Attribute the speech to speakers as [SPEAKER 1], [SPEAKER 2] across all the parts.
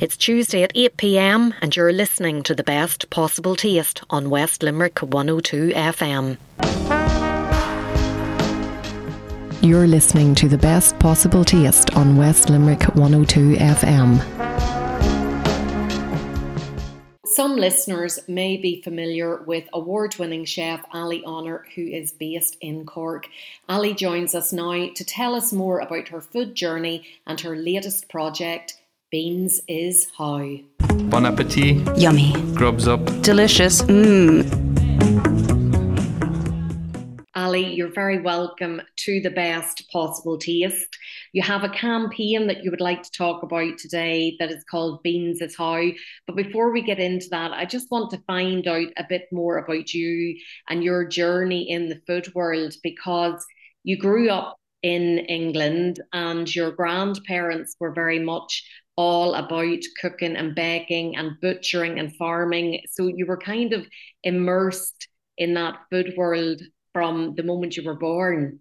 [SPEAKER 1] It's Tuesday at 8 pm, and you're listening to the best possible taste on West Limerick 102 FM. You're listening to the best possible taste on West Limerick 102 FM. Some listeners may be familiar with award winning chef Ali Honour, who is based in Cork. Ali joins us now to tell us more about her food journey and her latest project, Beans is how.
[SPEAKER 2] Bon appetit.
[SPEAKER 3] Yummy.
[SPEAKER 2] Grubs up.
[SPEAKER 3] Delicious. Mmm.
[SPEAKER 1] Ali, you're very welcome to the best possible taste. You have a campaign that you would like to talk about today that is called Beans is How. But before we get into that, I just want to find out a bit more about you and your journey in the food world because you grew up in England and your grandparents were very much all about cooking and baking and butchering and farming. So you were kind of immersed in that food world from the moment you were born.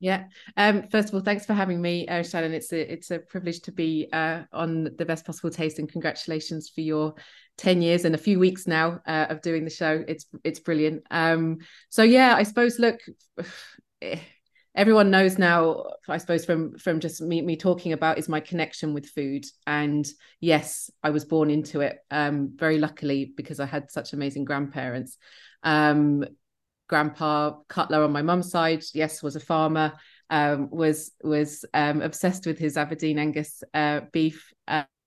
[SPEAKER 4] Yeah. Um, first of all, thanks for having me, uh, Sharon. It's a it's a privilege to be uh, on the best possible taste, and congratulations for your ten years and a few weeks now uh, of doing the show. It's it's brilliant. Um, so yeah, I suppose look, everyone knows now i suppose from from just me, me talking about is my connection with food and yes i was born into it um, very luckily because i had such amazing grandparents um, grandpa cutler on my mum's side yes was a farmer um, was was um, obsessed with his aberdeen angus uh, beef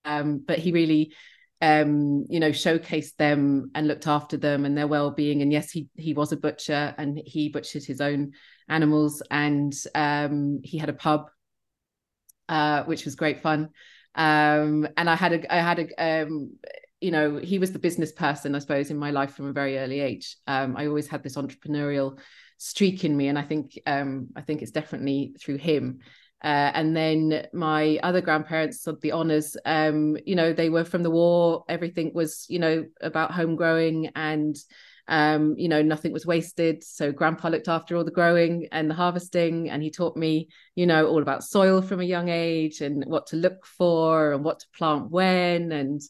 [SPEAKER 4] um, but he really um, you know, showcased them and looked after them and their well-being. And yes, he he was a butcher and he butchered his own animals, and um, he had a pub, uh, which was great fun. Um, and I had a I had a um, you know, he was the business person, I suppose, in my life from a very early age. Um, I always had this entrepreneurial streak in me, and I think um, I think it's definitely through him. Uh, and then my other grandparents of the Honours um, you know they were from the war everything was you know about home growing and um, you know nothing was wasted so grandpa looked after all the growing and the harvesting and he taught me you know all about soil from a young age and what to look for and what to plant when and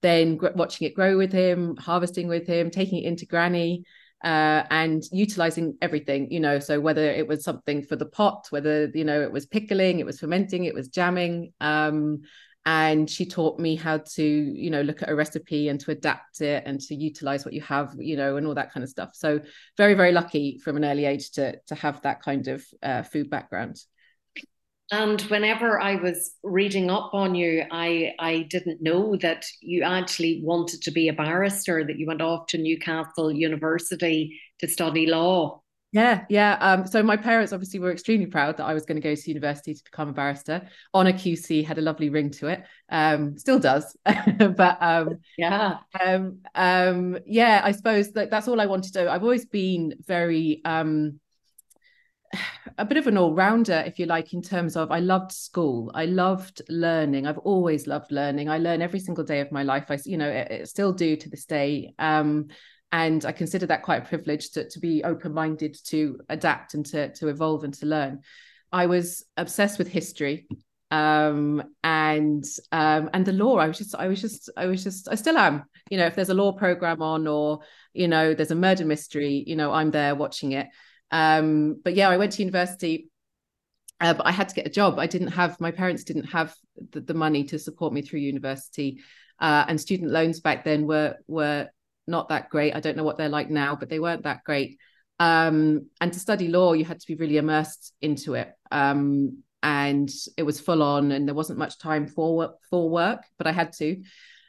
[SPEAKER 4] then watching it grow with him harvesting with him taking it into granny uh, and utilizing everything, you know, so whether it was something for the pot, whether, you know, it was pickling, it was fermenting, it was jamming. Um, and she taught me how to, you know, look at a recipe and to adapt it and to utilize what you have, you know, and all that kind of stuff. So very, very lucky from an early age to, to have that kind of uh, food background.
[SPEAKER 1] And whenever I was reading up on you, I, I didn't know that you actually wanted to be a barrister, that you went off to Newcastle University to study law.
[SPEAKER 4] Yeah, yeah. Um, so my parents obviously were extremely proud that I was going to go to university to become a barrister. Honour QC had a lovely ring to it. Um, still does, but um,
[SPEAKER 1] yeah,
[SPEAKER 4] um, um, yeah. I suppose that that's all I wanted to do. I've always been very um a bit of an all-rounder if you like in terms of i loved school i loved learning i've always loved learning i learn every single day of my life i you know it, it still do to this day um, and i consider that quite a privilege to, to be open-minded to adapt and to, to evolve and to learn. I was obsessed with history um, and um, and the law. I was just i was just i was just i still am. You know if there's a law program on or you know there's a murder mystery you know i'm there watching it. Um, but yeah, I went to university, uh, but I had to get a job. I didn't have my parents didn't have the, the money to support me through university, uh, and student loans back then were were not that great. I don't know what they're like now, but they weren't that great. Um, and to study law, you had to be really immersed into it. Um, and it was full on, and there wasn't much time for for work, but I had to.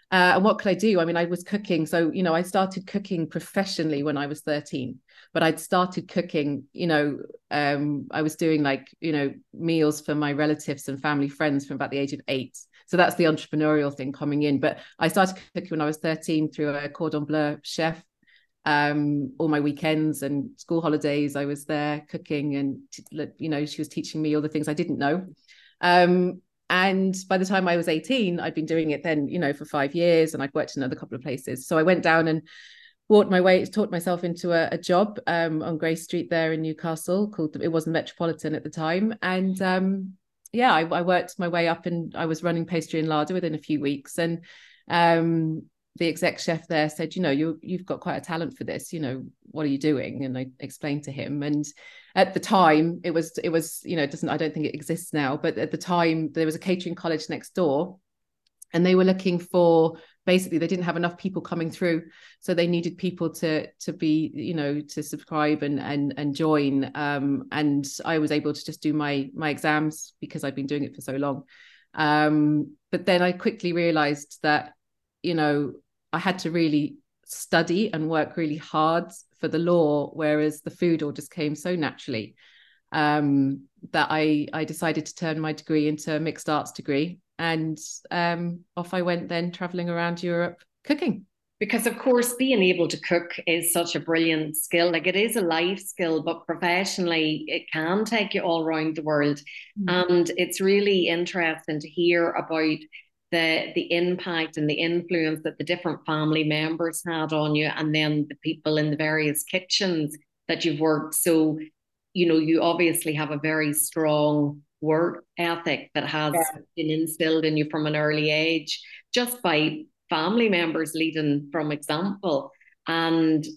[SPEAKER 4] Uh, and what could I do? I mean, I was cooking. So, you know, I started cooking professionally when I was 13, but I'd started cooking, you know, um, I was doing like, you know, meals for my relatives and family friends from about the age of eight. So that's the entrepreneurial thing coming in. But I started cooking when I was 13 through a cordon bleu chef. Um, all my weekends and school holidays, I was there cooking, and you know, she was teaching me all the things I didn't know. Um, and by the time I was 18, I'd been doing it then, you know, for five years and I'd worked in another couple of places. So I went down and walked my way, taught myself into a, a job um, on Grey Street there in Newcastle called, it wasn't Metropolitan at the time. And um, yeah, I, I, worked my way up and I was running pastry and larder within a few weeks. And um, the exec chef there said, you know, you you've got quite a talent for this. You know, what are you doing? And I explained to him. And at the time, it was it was you know, it doesn't I don't think it exists now, but at the time there was a catering college next door, and they were looking for basically they didn't have enough people coming through. So they needed people to to be you know to subscribe and and and join. Um, and i was able to just do my my exams because i'd been doing it for so long. Um, but then i quickly realized that you know i had to really study and work really hard for the law whereas the food all just came so naturally um, that i i decided to turn my degree into a mixed arts degree and um, off I went then traveling around Europe cooking.
[SPEAKER 1] Because of course, being able to cook is such a brilliant skill. Like it is a life skill, but professionally, it can take you all around the world. Mm. And it's really interesting to hear about the the impact and the influence that the different family members had on you, and then the people in the various kitchens that you've worked. So, you know, you obviously have a very strong work ethic that has yeah. been instilled in you from an early age just by family members leading from example and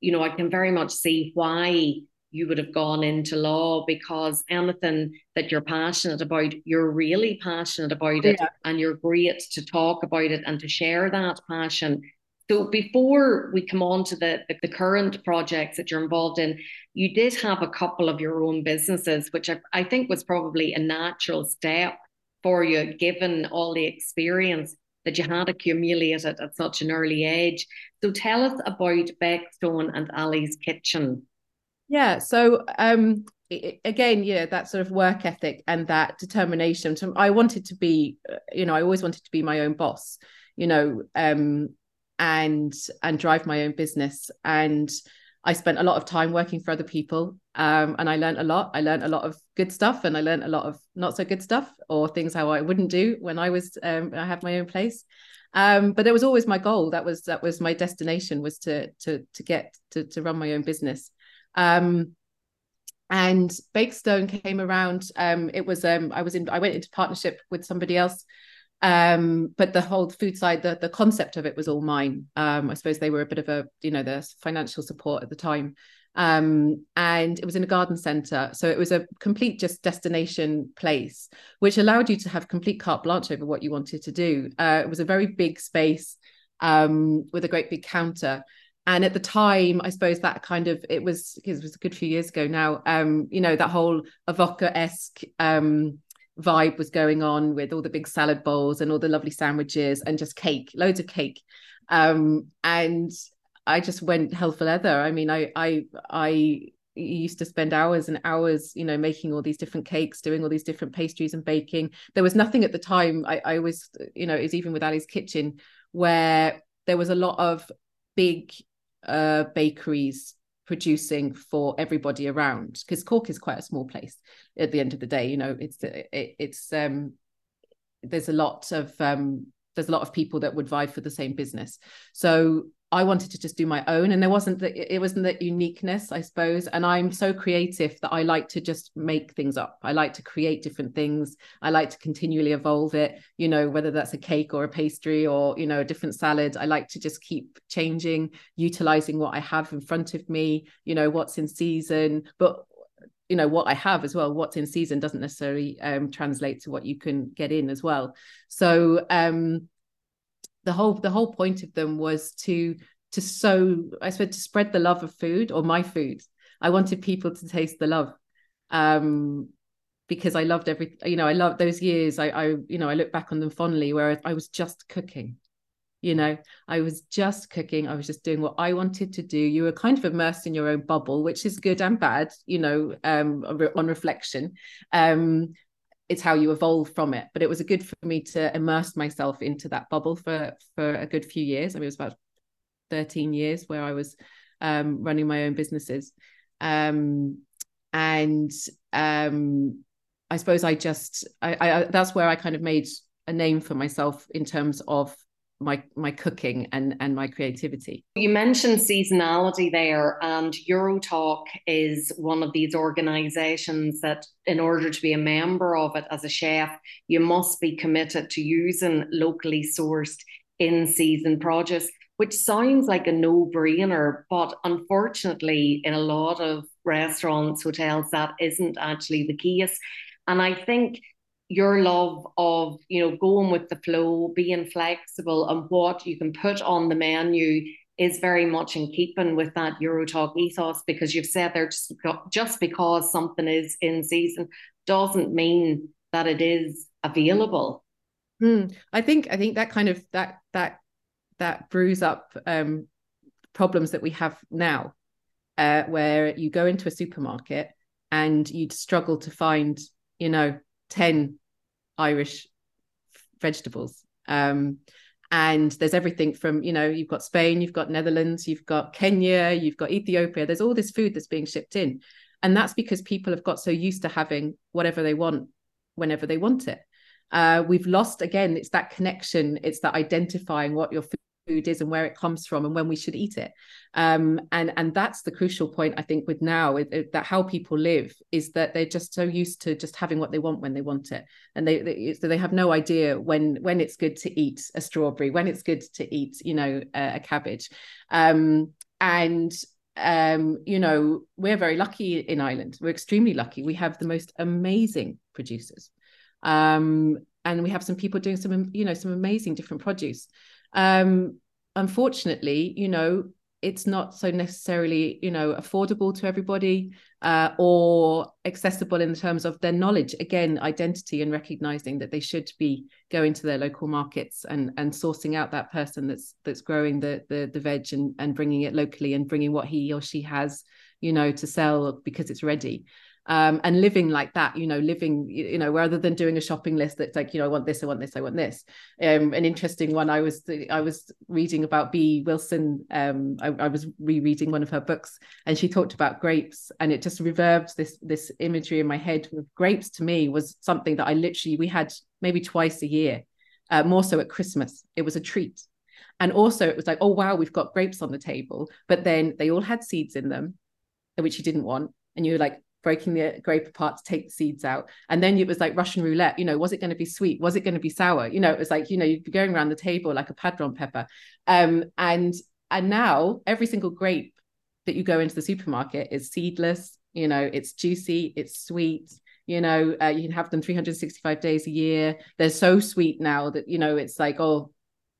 [SPEAKER 1] you know i can very much see why you would have gone into law because anything that you're passionate about you're really passionate about it yeah. and you're great to talk about it and to share that passion so before we come on to the, the, the, current projects that you're involved in, you did have a couple of your own businesses, which I, I think was probably a natural step for you, given all the experience that you had accumulated at such an early age. So tell us about Bakestone and Ali's Kitchen.
[SPEAKER 4] Yeah, so um, again, yeah, that sort of work ethic and that determination. I wanted to be, uh, you know, I always wanted to be my own boss. You know, um, and and drive my own business and I spent a lot of time working for other people um, and I learned a lot. I learned a lot of good stuff and I learned a lot of not so good stuff or things how I wouldn't do when I was um, I had my own place. Um, but it was always my goal. That was that was my destination was to to to get to to run my own business. Um, and Bakestone came around. Um, it was um, I was in I went into partnership with somebody else um, but the whole food side, the the concept of it was all mine. Um, I suppose they were a bit of a, you know, the financial support at the time. Um, and it was in a garden center. So it was a complete just destination place, which allowed you to have complete carte blanche over what you wanted to do. Uh, it was a very big space um, with a great big counter. And at the time, I suppose that kind of it was it was a good few years ago now. Um, you know, that whole Avoca esque um, vibe was going on with all the big salad bowls and all the lovely sandwiches and just cake, loads of cake. Um, and I just went hell for leather. I mean, I I I used to spend hours and hours, you know, making all these different cakes, doing all these different pastries and baking. There was nothing at the time. I, I was, you know, it was even with Ali's Kitchen where there was a lot of big uh, bakeries producing for everybody around because Cork is quite a small place at the end of the day you know it's it, it's um there's a lot of um there's a lot of people that would vie for the same business. So I wanted to just do my own and there wasn't that it wasn't that uniqueness I suppose. And I'm so creative that I like to just make things up. I like to create different things. I like to continually evolve it you know whether that's a cake or a pastry or you know a different salad. I like to just keep changing utilizing what I have in front of me you know what's in season. But you know what I have as well. What's in season doesn't necessarily um, translate to what you can get in as well. So um, the whole the whole point of them was to to sow i suppose to spread the love of food or my food i wanted people to taste the love um because i loved every you know i loved those years i i you know i look back on them fondly where i was just cooking you know i was just cooking i was just doing what i wanted to do you were kind of immersed in your own bubble which is good and bad you know um on reflection um it's how you evolve from it. But it was a good for me to immerse myself into that bubble for for a good few years. I mean, it was about 13 years where I was um, running my own businesses. Um, and um, I suppose I just I, I that's where I kind of made a name for myself in terms of my my cooking and and my creativity.
[SPEAKER 1] You mentioned seasonality there, and Euro-Toques is one of these organisations that, in order to be a member of it as a chef, you must be committed to using locally sourced in season produce, which sounds like a no brainer, but unfortunately, in a lot of restaurants, hotels, that isn't actually the case. And I think your love of you know going with the flow being flexible and what you can put on the menu is very much in keeping with that Euro-Toques ethos because you've said there just, just because something is in season doesn't mean that it is available.
[SPEAKER 4] Mm, I think I think that kind of that that that brews up um, problems that we have now, uh, where you go into a supermarket and you'd struggle to find you know 10 Irish vegetables. Um, and there's everything from, you know, you've got Spain, you've got Netherlands, you've got Kenya, you've got Ethiopia. There's all this food that's being shipped in. And that's because people have got so used to having whatever they want whenever they want it. Uh, we've lost again, it's that connection, it's that identifying what your food is and where it comes from and when we should eat it. Um, and and that's the crucial point i think with now that how people live is that they're just so used to just having what they want when they want it. And they, they so they have no idea when when it's good to eat a strawberry when it's good to eat you know a, a cabbage. Um, and um, you know we're very lucky in ireland. We're extremely lucky. We have the most amazing producers. Um, and we have some people doing some you know some amazing different produce um, unfortunately, you know, it's not so necessarily, you know, affordable to everybody uh, or accessible in terms of their knowledge. Again, identity and recognizing that they should be going to their local markets and and sourcing out that person that's that's growing the the, the veg and and bringing it locally and bringing what he or she has, you know, to sell because it's ready um, and living like that, you know, living, you know, rather than doing a shopping list that's like, you know, I want this, I want this, I want this. Um, an interesting one I was I was reading about Bee Wilson. Um, I, I was rereading one of her books, and she talked about grapes, and it just reverbed this this imagery in my head. Grapes to me was something that I literally we had maybe twice a year, uh, more so at Christmas. It was a treat. And also, it was like, oh, wow, we've got grapes on the table. But then they all had seeds in them, which you didn't want. And you were like, breaking the grape apart to take the seeds out. And then it was like Russian roulette, you know, was it going to be sweet? Was it going to be sour? You know, it was like, you know, you'd be going around the table like a padron pepper. Um, and and now every single grape that you go into the supermarket is seedless, you know, it's juicy, it's sweet, you know, uh, you can have them 365 days a year. They're so sweet now that, you know, it's like, oh,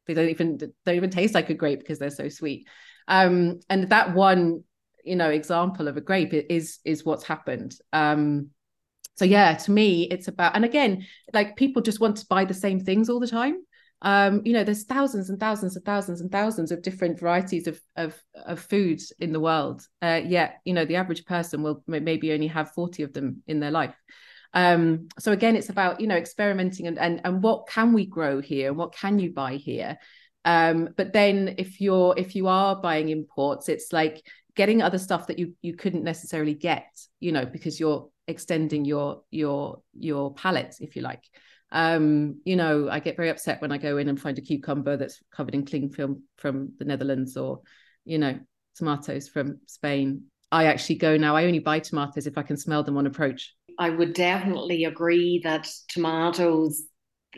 [SPEAKER 4] they don't even they don't even taste like a grape because they're so sweet. Um, and that one you know example of a grape is is what's happened. Um so yeah to me it's about and again like people just want to buy the same things all the time. Um you know there's thousands and thousands and thousands and thousands of different varieties of of, of food in the world. Uh yet you know the average person will maybe only have 40 of them in their life. Um so again it's about you know experimenting and and, and what can we grow here and what can you buy here? Um but then if you're if you are buying imports it's like getting other stuff that you you couldn't necessarily get you know because you're extending your your your palette if you like. Um you know i get very upset when i go in and find a cucumber that's covered in cling film from the netherlands or you know tomatoes from spain. I actually go now i only buy tomatoes if i can smell them on approach.
[SPEAKER 1] I would definitely agree that tomatoes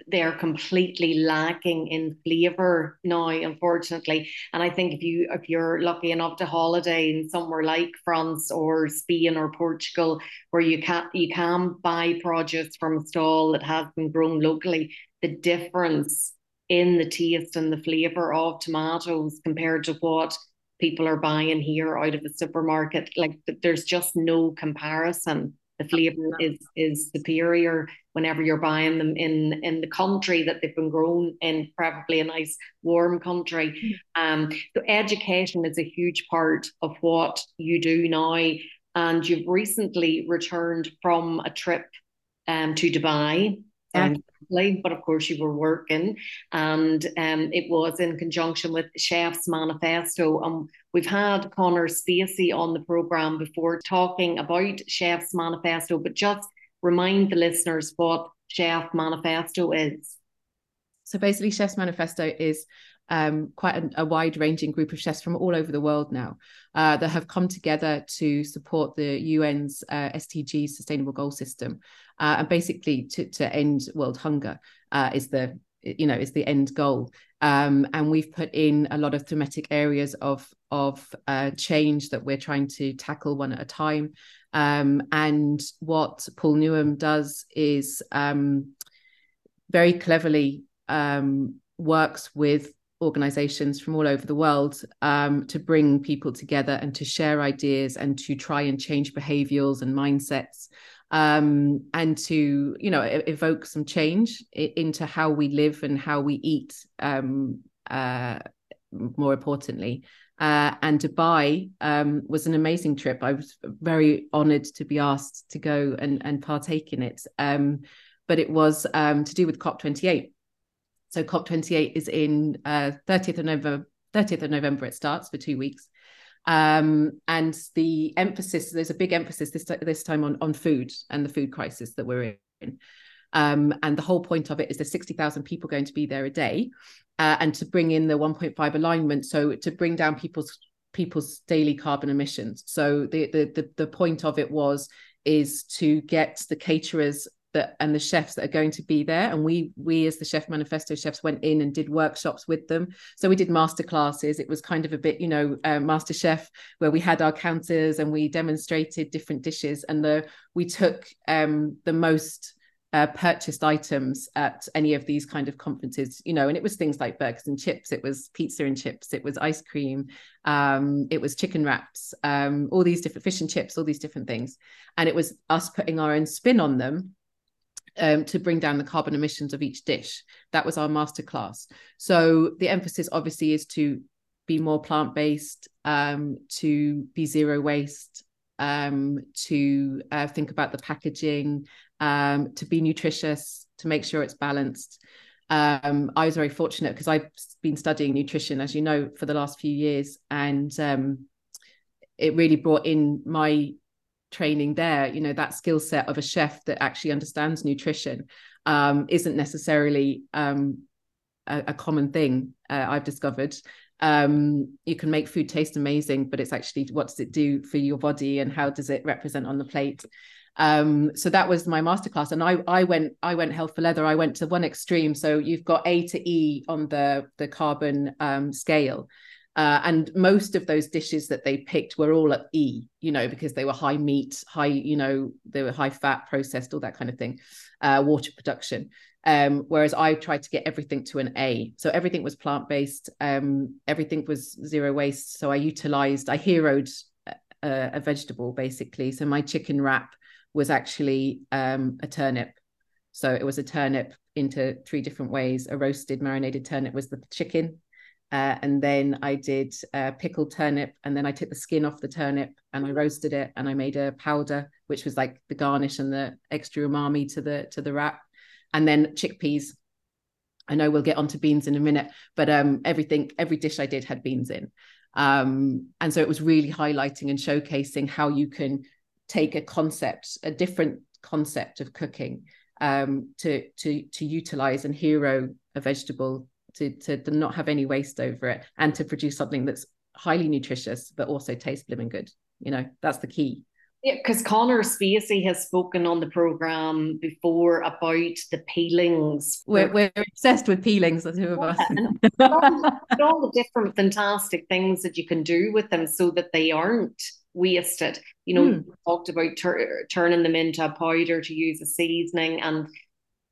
[SPEAKER 1] they're completely lacking in flavor now unfortunately. And i think if you if you're lucky enough to holiday in somewhere like france or spain or portugal where you can you can buy produce from a stall that has been grown locally the difference in the taste and the flavor of tomatoes compared to what people are buying here out of a supermarket like there's just no comparison the flavor is is superior whenever you're buying them in in the country that they've been grown in preferably a nice warm country. Mm. um so education is a huge part of what you do now and you've recently returned from a trip um to dubai yeah. but of course you were working and um, it was in conjunction with chefs manifesto and we've had Conor Spacey on the program before talking about chefs manifesto but just remind the listeners what chef manifesto is
[SPEAKER 4] So basically, Chefs Manifesto is um, quite a, a wide ranging group of chefs from all over the world now uh, that have come together to support the UN's uh, SDG Sustainable Goal System, uh, and basically to, to end world hunger uh, is the you know is the end goal. Um, and we've put in a lot of thematic areas of of uh, change that we're trying to tackle one at a time. Um, and what Paul Newnham does is um, very cleverly um, works with organizations from all over the world um, to bring people together and to share ideas and to try and change behaviors and mindsets um, and to you know evoke some change into how we live and how we eat um, uh, more importantly uh, and Dubai um, was an amazing trip. I was very honoured to be asked to go and, and partake in it. Um, but it was um, to do with COP28. So COP28 is in uh, 30th of November. 30th of November it starts for two weeks, um, and the emphasis there's a big emphasis this this time on on food and the food crisis that we're in. Um, and the whole point of it is there's 60,000 people going to be there a day, uh, and to bring in the 1.5 alignment, so to bring down people's people's daily carbon emissions. So the the the, the point of it was is to get the caterers that and the chefs that are going to be there. And we we as the chef manifesto chefs went in and did workshops with them. So we did master classes. It was kind of a bit you know uh, master chef where we had our counters and we demonstrated different dishes. And the we took um, the most uh, purchased items at any of these kind of conferences, you know, and it was things like burgers and chips, it was pizza and chips, it was ice cream, um, it was chicken wraps, um, all these different fish and chips, all these different things. And it was us putting our own spin on them um, to bring down the carbon emissions of each dish. That was our masterclass. So the emphasis obviously is to be more plant based, um, to be zero waste, um, to uh, think about the packaging, um, to be nutritious, to make sure it's balanced. Um, I was very fortunate because I've been studying nutrition, as you know, for the last few years, and um, it really brought in my training there you know that skill set of a chef that actually understands nutrition um, isn't necessarily um, a, a, common thing uh, i've discovered. Um, you can make food taste amazing but it's actually what does it do for your body and how does it represent on the plate? Um, so that was my masterclass. And i i went i went health for leather. I went to one extreme. So you've got a to e on the the carbon um, scale uh, and most of those dishes that they picked were all at E, you know, because they were high meat, high, you know, they were high fat, processed, all that kind of thing, uh, water production. Um, whereas I tried to get everything to an A. So everything was plant based, um, everything was zero waste. So I utilized, I heroed a, a vegetable basically. So my chicken wrap was actually um, a turnip. So it was a turnip into three different ways. A roasted marinated turnip was the chicken uh, and then I did uh, pickled turnip, and then I took the skin off the turnip and I roasted it, and I made a powder, which was like the garnish and the extra umami to the to the wrap, and then chickpeas. I know we'll get onto beans in a minute, but um, everything, every dish I did had beans in, um, and so it was really highlighting and showcasing how you can take a concept, a different concept of cooking, um, to to to utilize and hero a vegetable to, to, to not have any waste over it and to produce something that's highly nutritious but also tastes blooming good you know that's the key
[SPEAKER 1] yeah, because Conor Spacey has spoken on the program before about the peelings.
[SPEAKER 4] We're, we're obsessed with peelings, the two of us.
[SPEAKER 1] all, all the different fantastic things that you can do with them so that they aren't wasted. You know, mm. talked about tur- turning them into a powder to use as seasoning and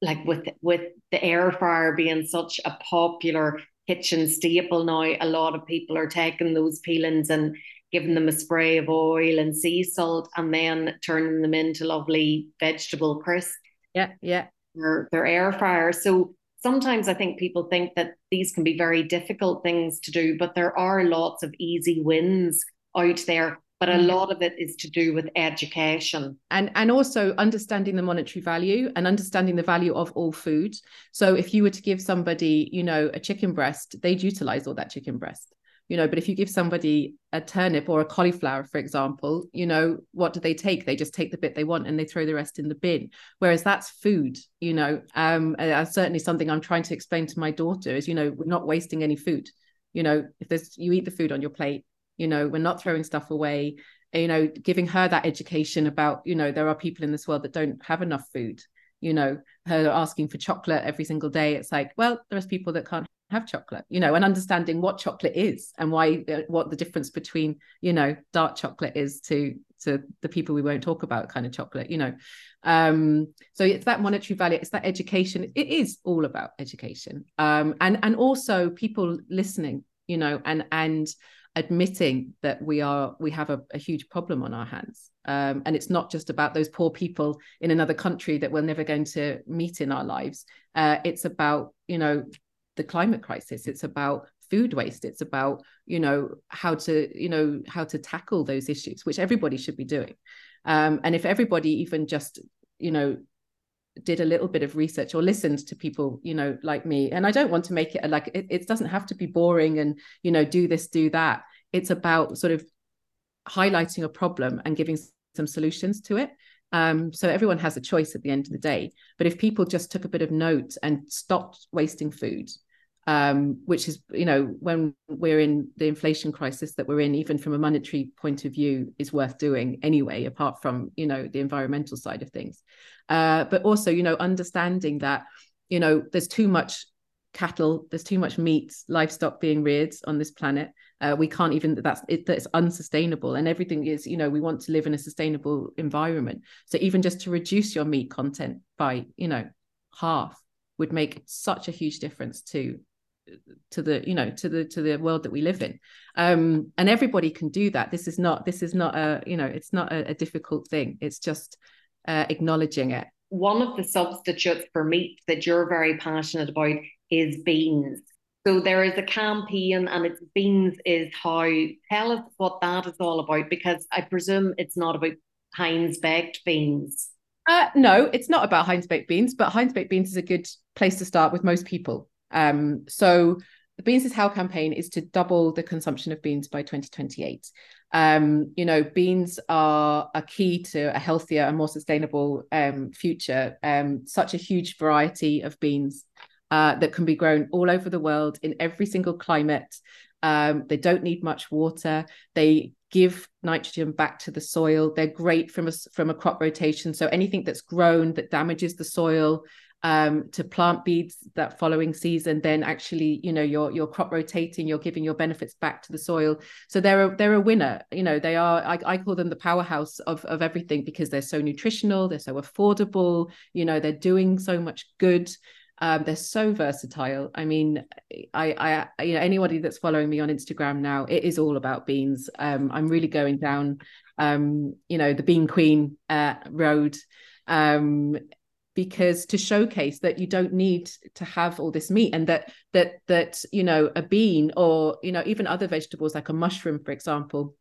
[SPEAKER 1] like with with the air fryer being such a popular kitchen staple now, a lot of people are taking those peelings and giving them a spray of oil and sea salt and then turning them into lovely vegetable crisps.
[SPEAKER 4] Yeah, yeah.
[SPEAKER 1] Their, their air fryer. So sometimes I think people think that these can be very difficult things to do, but there are lots of easy wins out there but a mm. lot of it is to do with education.
[SPEAKER 4] And and also understanding the monetary value and understanding the value of all food. So if you were to give somebody you know a chicken breast they'd utilize all that chicken breast you know. But if you give somebody a turnip or a cauliflower for example you know what do they take? They just take the bit they want and they throw the rest in the bin. Whereas that's food you know. Um certainly something i'm trying to explain to my daughter is you know we're not wasting any food. You know if there's you eat the food on your plate you know we're not throwing stuff away. You know giving her that education about you know there are people in this world that don't have enough food you know her asking for chocolate every single day. It's like well there's people that can't have chocolate you know and understanding what chocolate is and why uh, what the difference between you know dark chocolate is to to the people we won't talk about kind of chocolate you know. Um so it's that monetary value it's that education. It is all about education. Um and and also people listening you know and and admitting that we are we have a, a huge problem on our hands. Um, and it's not just about those poor people in another country that we're never going to meet in our lives. Uh, it's about you know the climate crisis. It's about food waste. It's about you know how to you know how to tackle those issues which everybody should be doing. Um, and if everybody even just you know did a little bit of research or listened to people you know like me. And i don't want to make it like it, it doesn't have to be boring and you know do this do that. It's about sort of highlighting a problem and giving some solutions to it. Um, so everyone has a choice at the end of the day. But if people just took a bit of note and stopped wasting food um, which is you know when we're in the inflation crisis that we're in even from a monetary point of view is worth doing anyway apart from you know the environmental side of things. Uh, but also you know understanding that you know there's too much cattle there's too much meat livestock being reared on this planet. Uh, we can't even that's it, that's unsustainable and everything is you know we want to live in a sustainable environment. So even just to reduce your meat content by you know half would make such a huge difference to to the you know to the to the world that we live in. Um and everybody can do that. This is not this is not a you know it's not a, a difficult thing. It's just uh, acknowledging it.
[SPEAKER 1] One of the substitutes for meat that you're very passionate about is beans. So there is a campaign and it's beans is how. Tell us what that is all about because i presume it's not about heinz baked beans.
[SPEAKER 4] Uh, no, it's not about Heinz baked beans, but Heinz baked beans is a good place to start with most people. Um, so the Beans is How campaign is to double the consumption of beans by 2028. Um, you know, beans are a key to a healthier and more sustainable um, future. Um, such a huge variety of beans uh, that can be grown all over the world in every single climate. Um, they don't need much water. They give nitrogen back to the soil. They're great from a from a crop rotation. So anything that's grown that damages the soil um, to plant beads that following season, then actually, you know, you're you're crop rotating, you're giving your benefits back to the soil. So they're a, they're a winner. You know, they are. I, I call them the powerhouse of of everything because they're so nutritional, they're so affordable. You know, they're doing so much good. Um, they're so versatile. I mean, I, I, you know, anybody that's following me on Instagram now, it is all about beans. Um, I'm really going down, um, you know, the Bean Queen uh, road. Um, because to showcase that you don't need to have all this meat and that that that you know a bean or you know even other vegetables like a mushroom for example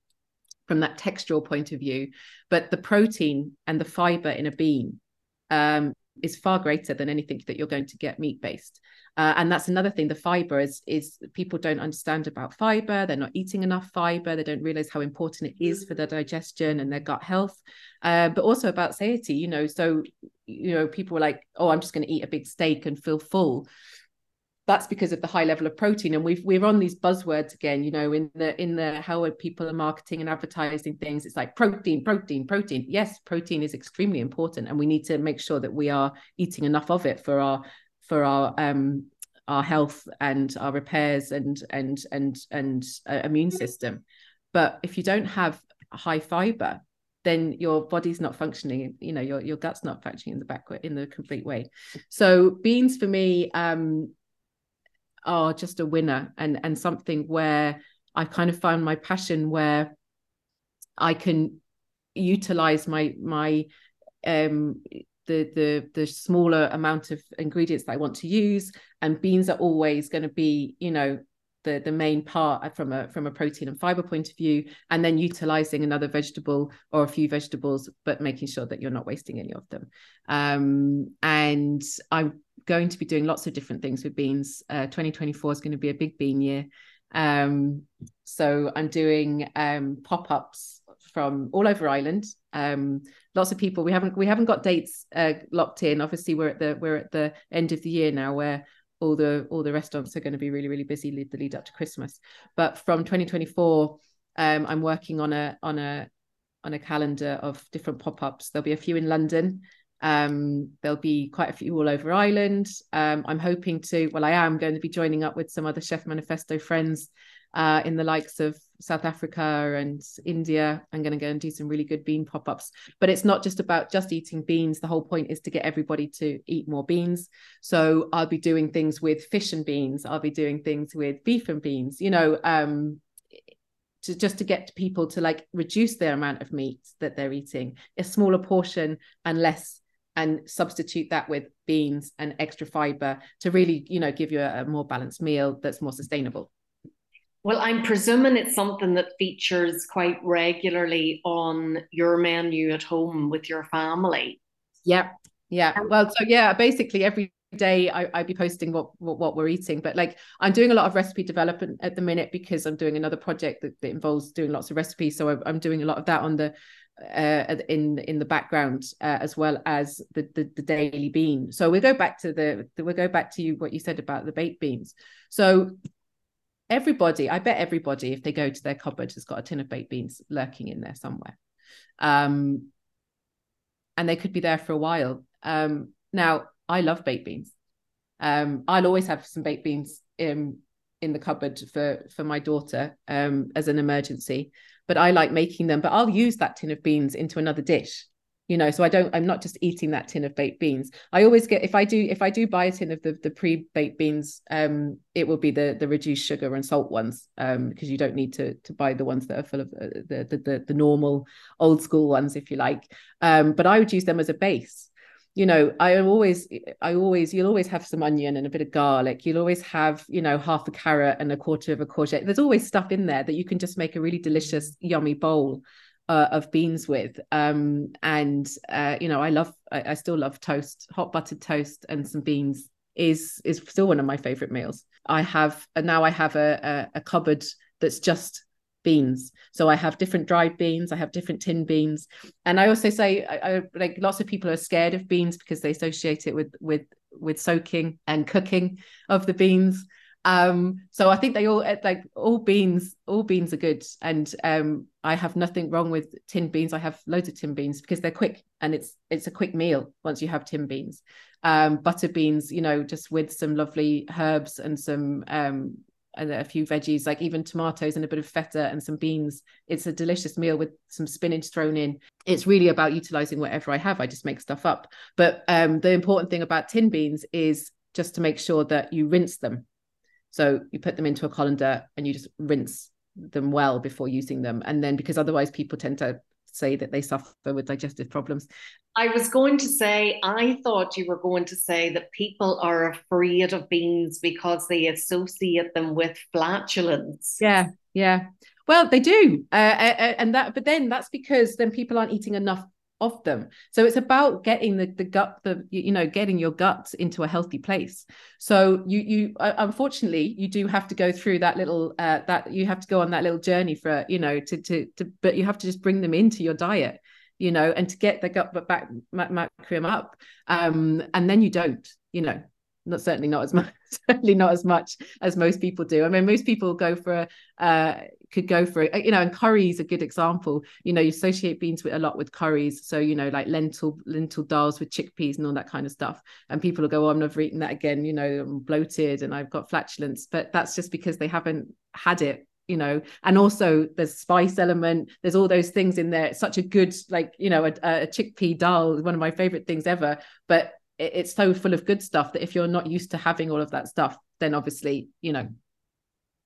[SPEAKER 4] from that textural point of view but the protein and the fiber in a bean um, is far greater than anything that you're going to get meat based uh, and that's another thing the fiber is is people don't understand about fiber. They're not eating enough fiber. They don't realize how important it is for their digestion and their gut health. Uh, but also about satiety you know so you know people were like oh i'm just going to eat a big steak and feel full. That's because of the high level of protein and we've we're on these buzzwords again you know in the in the how people are marketing and advertising things it's like protein protein protein. Yes protein is extremely important and we need to make sure that we are eating enough of it for our for our um our health and our repairs and and and and uh, immune system. But if you don't have high fiber then your body's not functioning you know your your gut's not functioning in the back in the complete way so beans for me um are just a winner and and something where i kind of found my passion where i can utilize my my um the the the smaller amount of ingredients that I want to use. And beans are always going to be, you know, the the main part from a from a protein and fiber point of view. And then utilizing another vegetable or a few vegetables, but making sure that you're not wasting any of them. Um, and I'm going to be doing lots of different things with beans. Uh, 2024 is going to be a big bean year. Um, so I'm doing um, pop-ups from all over Ireland. Um, lots of people. We haven't we haven't got dates uh, locked in. Obviously, we're at the we're at the end of the year now, where all the all the restaurants are going to be really really busy lead the lead up to Christmas. But from 2024, um, I'm working on a on a on a calendar of different pop-ups. There'll be a few in London. Um, there'll be quite a few all over Ireland. Um, I'm hoping to, well, I am going to be joining up with some other Chef Manifesto friends uh, in the likes of South Africa and India. I'm going to go and do some really good bean pop ups. But it's not just about just eating beans. The whole point is to get everybody to eat more beans. So I'll be doing things with fish and beans. I'll be doing things with beef and beans. You know, um, to just to get people to like reduce their amount of meat that they're eating, a smaller portion and less and substitute that with beans and extra fiber to really you know give you a, a more balanced meal that's more sustainable
[SPEAKER 1] well, I'm presuming it's something that features quite regularly on your menu at home with your family.
[SPEAKER 4] Yep. Yeah. Well, so yeah, basically every day I, I'd be posting what, what, what we're eating. But like I'm doing a lot of recipe development at the minute because I'm doing another project that, that involves doing lots of recipes. So I'm doing a lot of that on the uh, in in the background uh, as well as the, the, the daily bean. So we go back to the, the we'll go back to you what you said about the baked beans. So everybody, I bet everybody, if they go to their cupboard, has got a tin of baked beans lurking in there somewhere. Um, and they could be there for a while. Um, now, I love baked beans. Um, I'll always have some baked beans in in the cupboard for for my daughter um, as an emergency. But I like making them. But I'll use that tin of beans into another dish you know so i don't i'm not just eating that tin of baked beans. I always get if i do if i do buy a tin of the the pre-baked beans um it will be the the reduced sugar and salt ones um because you don't need to to buy the ones that are full of uh, the, the the the normal old school ones if you like. Um but i would use them as a base. You know i always i always you'll always have some onion and a bit of garlic. You'll always have you know half a carrot and a quarter of a courgette. There's always stuff in there that you can just make a really delicious yummy bowl uh, of beans with. Um, and uh, you know, I love, I, I, still love toast, hot buttered toast and some beans is is still one of my favorite meals. I have and now I have a, a, a cupboard that's just beans. So I have different dried beans, I have different tin beans, and I also say I, I, like lots of people are scared of beans because they associate it with with with soaking and cooking of the beans. Um, so I think they all like all beans, all beans are good. And um, I have nothing wrong with tin beans. I have loads of tin beans because they're quick and it's it's a quick meal once you have tin beans. Um, butter beans, you know, just with some lovely herbs and some um and a few veggies, like even tomatoes and a bit of feta and some beans. It's a delicious meal with some spinach thrown in. It's really about utilizing whatever I have. I just make stuff up. But um, the important thing about tin beans is just to make sure that you rinse them so you put them into a colander and you just rinse them well before using them. And then because otherwise people tend to say that they suffer with digestive problems.
[SPEAKER 1] I was going to say, I thought you were going to say that people are afraid of beans because they associate them with flatulence.
[SPEAKER 4] Yeah, yeah. Well, they do, uh, uh, uh and that, but then that's because then people aren't eating enough of them. So it's about getting the, the gut the you know getting your gut into a healthy place. So you you uh, unfortunately you do have to go through that little uh, that you have to go on that little journey for you know to to to but you have to just bring them into your diet you know and to get the gut back macrium up. Um and then you don't you know not certainly not as much certainly not as much as most people do. I mean most people go for uh could go for it. Uh, you know and curry is a good example. You know you associate beans with a lot with curries. So you know like lentil lentil dals with chickpeas and all that kind of stuff. And people will go oh, i'm never eating that again you know i'm bloated and i've got flatulence. But that's just because they haven't had it you know. And also there's spice element. There's all those things in there. It's such a good like you know a, a chickpea dal one of my favorite things ever. But it's so full of good stuff that if you're not used to having all of that stuff then obviously you know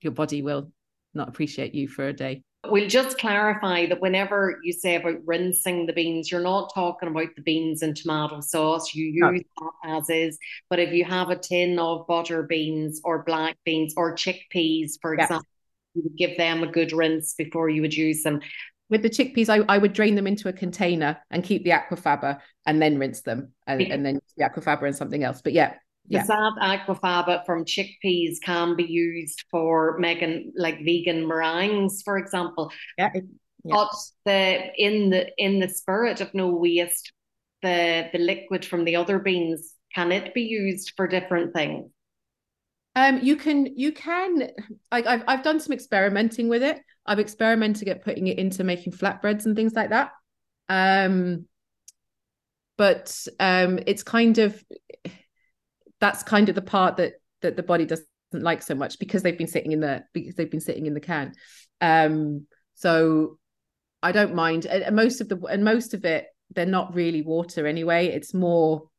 [SPEAKER 4] your body will not appreciate you for a day
[SPEAKER 1] We'll just clarify that whenever you say about rinsing the beans, you're not talking about the beans and tomato sauce. You use no. that as is. But if you have a tin of butter beans or black beans or chickpeas, for yeah. example, you would give them a good rinse before you would use them.
[SPEAKER 4] With the chickpeas, I, I would drain them into a container and keep the aquafaba and then rinse them and, and then the aquafaba and something else. But yeah,
[SPEAKER 1] yeah. the sad aquafaba from chickpeas can be used for making like vegan meringues, for example.
[SPEAKER 4] Yeah. Yeah.
[SPEAKER 1] But the in the in the spirit of no waste, the the liquid from the other beans can it be used for different things?
[SPEAKER 4] Um, you can you can like I've I've done some experimenting with it. I've experimented at putting it into making flatbreads and things like that. Um, but um, it's kind of that's kind of the part that that the body doesn't like so much because they've been sitting in the because they've been sitting in the can. Um, so I don't mind. And most of the and most of it, they're not really water anyway. It's more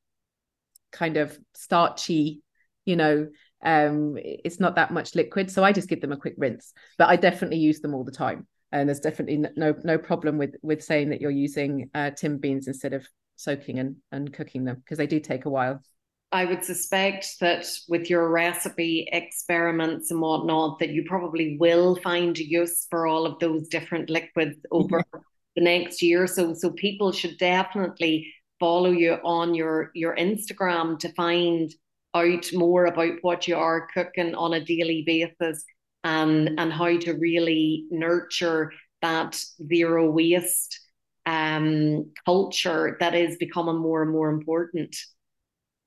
[SPEAKER 4] kind of starchy, you know. Um, it's not that much liquid, so I just give them a quick rinse. But I definitely use them all the time, and there's definitely no no problem with with saying that you're using uh, tim beans instead of soaking and and cooking them because they do take a while.
[SPEAKER 1] I would suspect that with your recipe experiments and whatnot, that you probably will find use for all of those different liquids over yeah. the next year. Or so, so people should definitely follow you on your your Instagram to find out more about what you are cooking on a daily basis and and how to really nurture that zero waste um, culture that is becoming more and more important.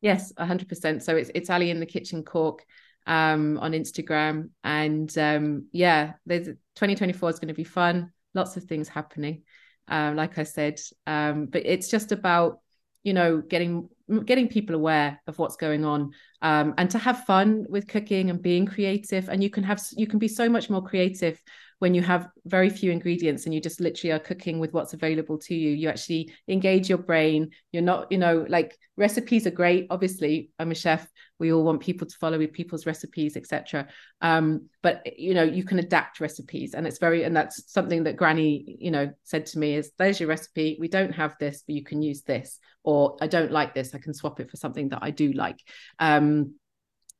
[SPEAKER 4] Yes, 100%. So it's it's Ali in the Kitchen Cork um, on Instagram. And um, yeah, there's 2024 is going to be fun. Lots of things happening. Um, like I said, um, but it's just about you know getting getting people aware of what's going on um, and to have fun with cooking and being creative and you can have you can be so much more creative when you have very few ingredients and you just literally are cooking with what's available to you you actually engage your brain. You're not you know like recipes are great obviously. I'm a chef. We all want people to follow people's recipes etc um, but you know you can adapt recipes and it's very and that's something that granny you know said to me is there's your recipe. We don't have this but you can use this. Or i don't like this. I can swap it for something that i do like. Um,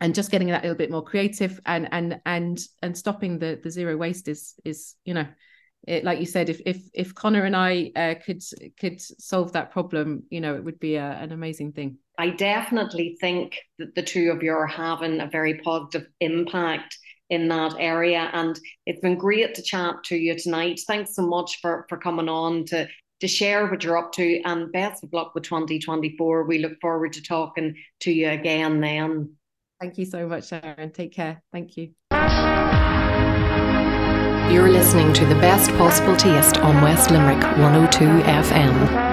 [SPEAKER 4] and just getting that little bit more creative and and and and stopping the the zero waste is is you know it, like you said if if if Conor and i uh, could could solve that problem you know it would be a, an amazing thing.
[SPEAKER 1] I definitely think that the two of you are having a very positive impact in that area and it's been great to chat to you tonight. Thanks so much for for coming on to to share what you're up to and best of luck with 2024 we look forward to talking to you again then
[SPEAKER 4] Thank you so much, Sharon. Take care. Thank you.
[SPEAKER 2] You're listening to the best possible taste on West Limerick 102 FM.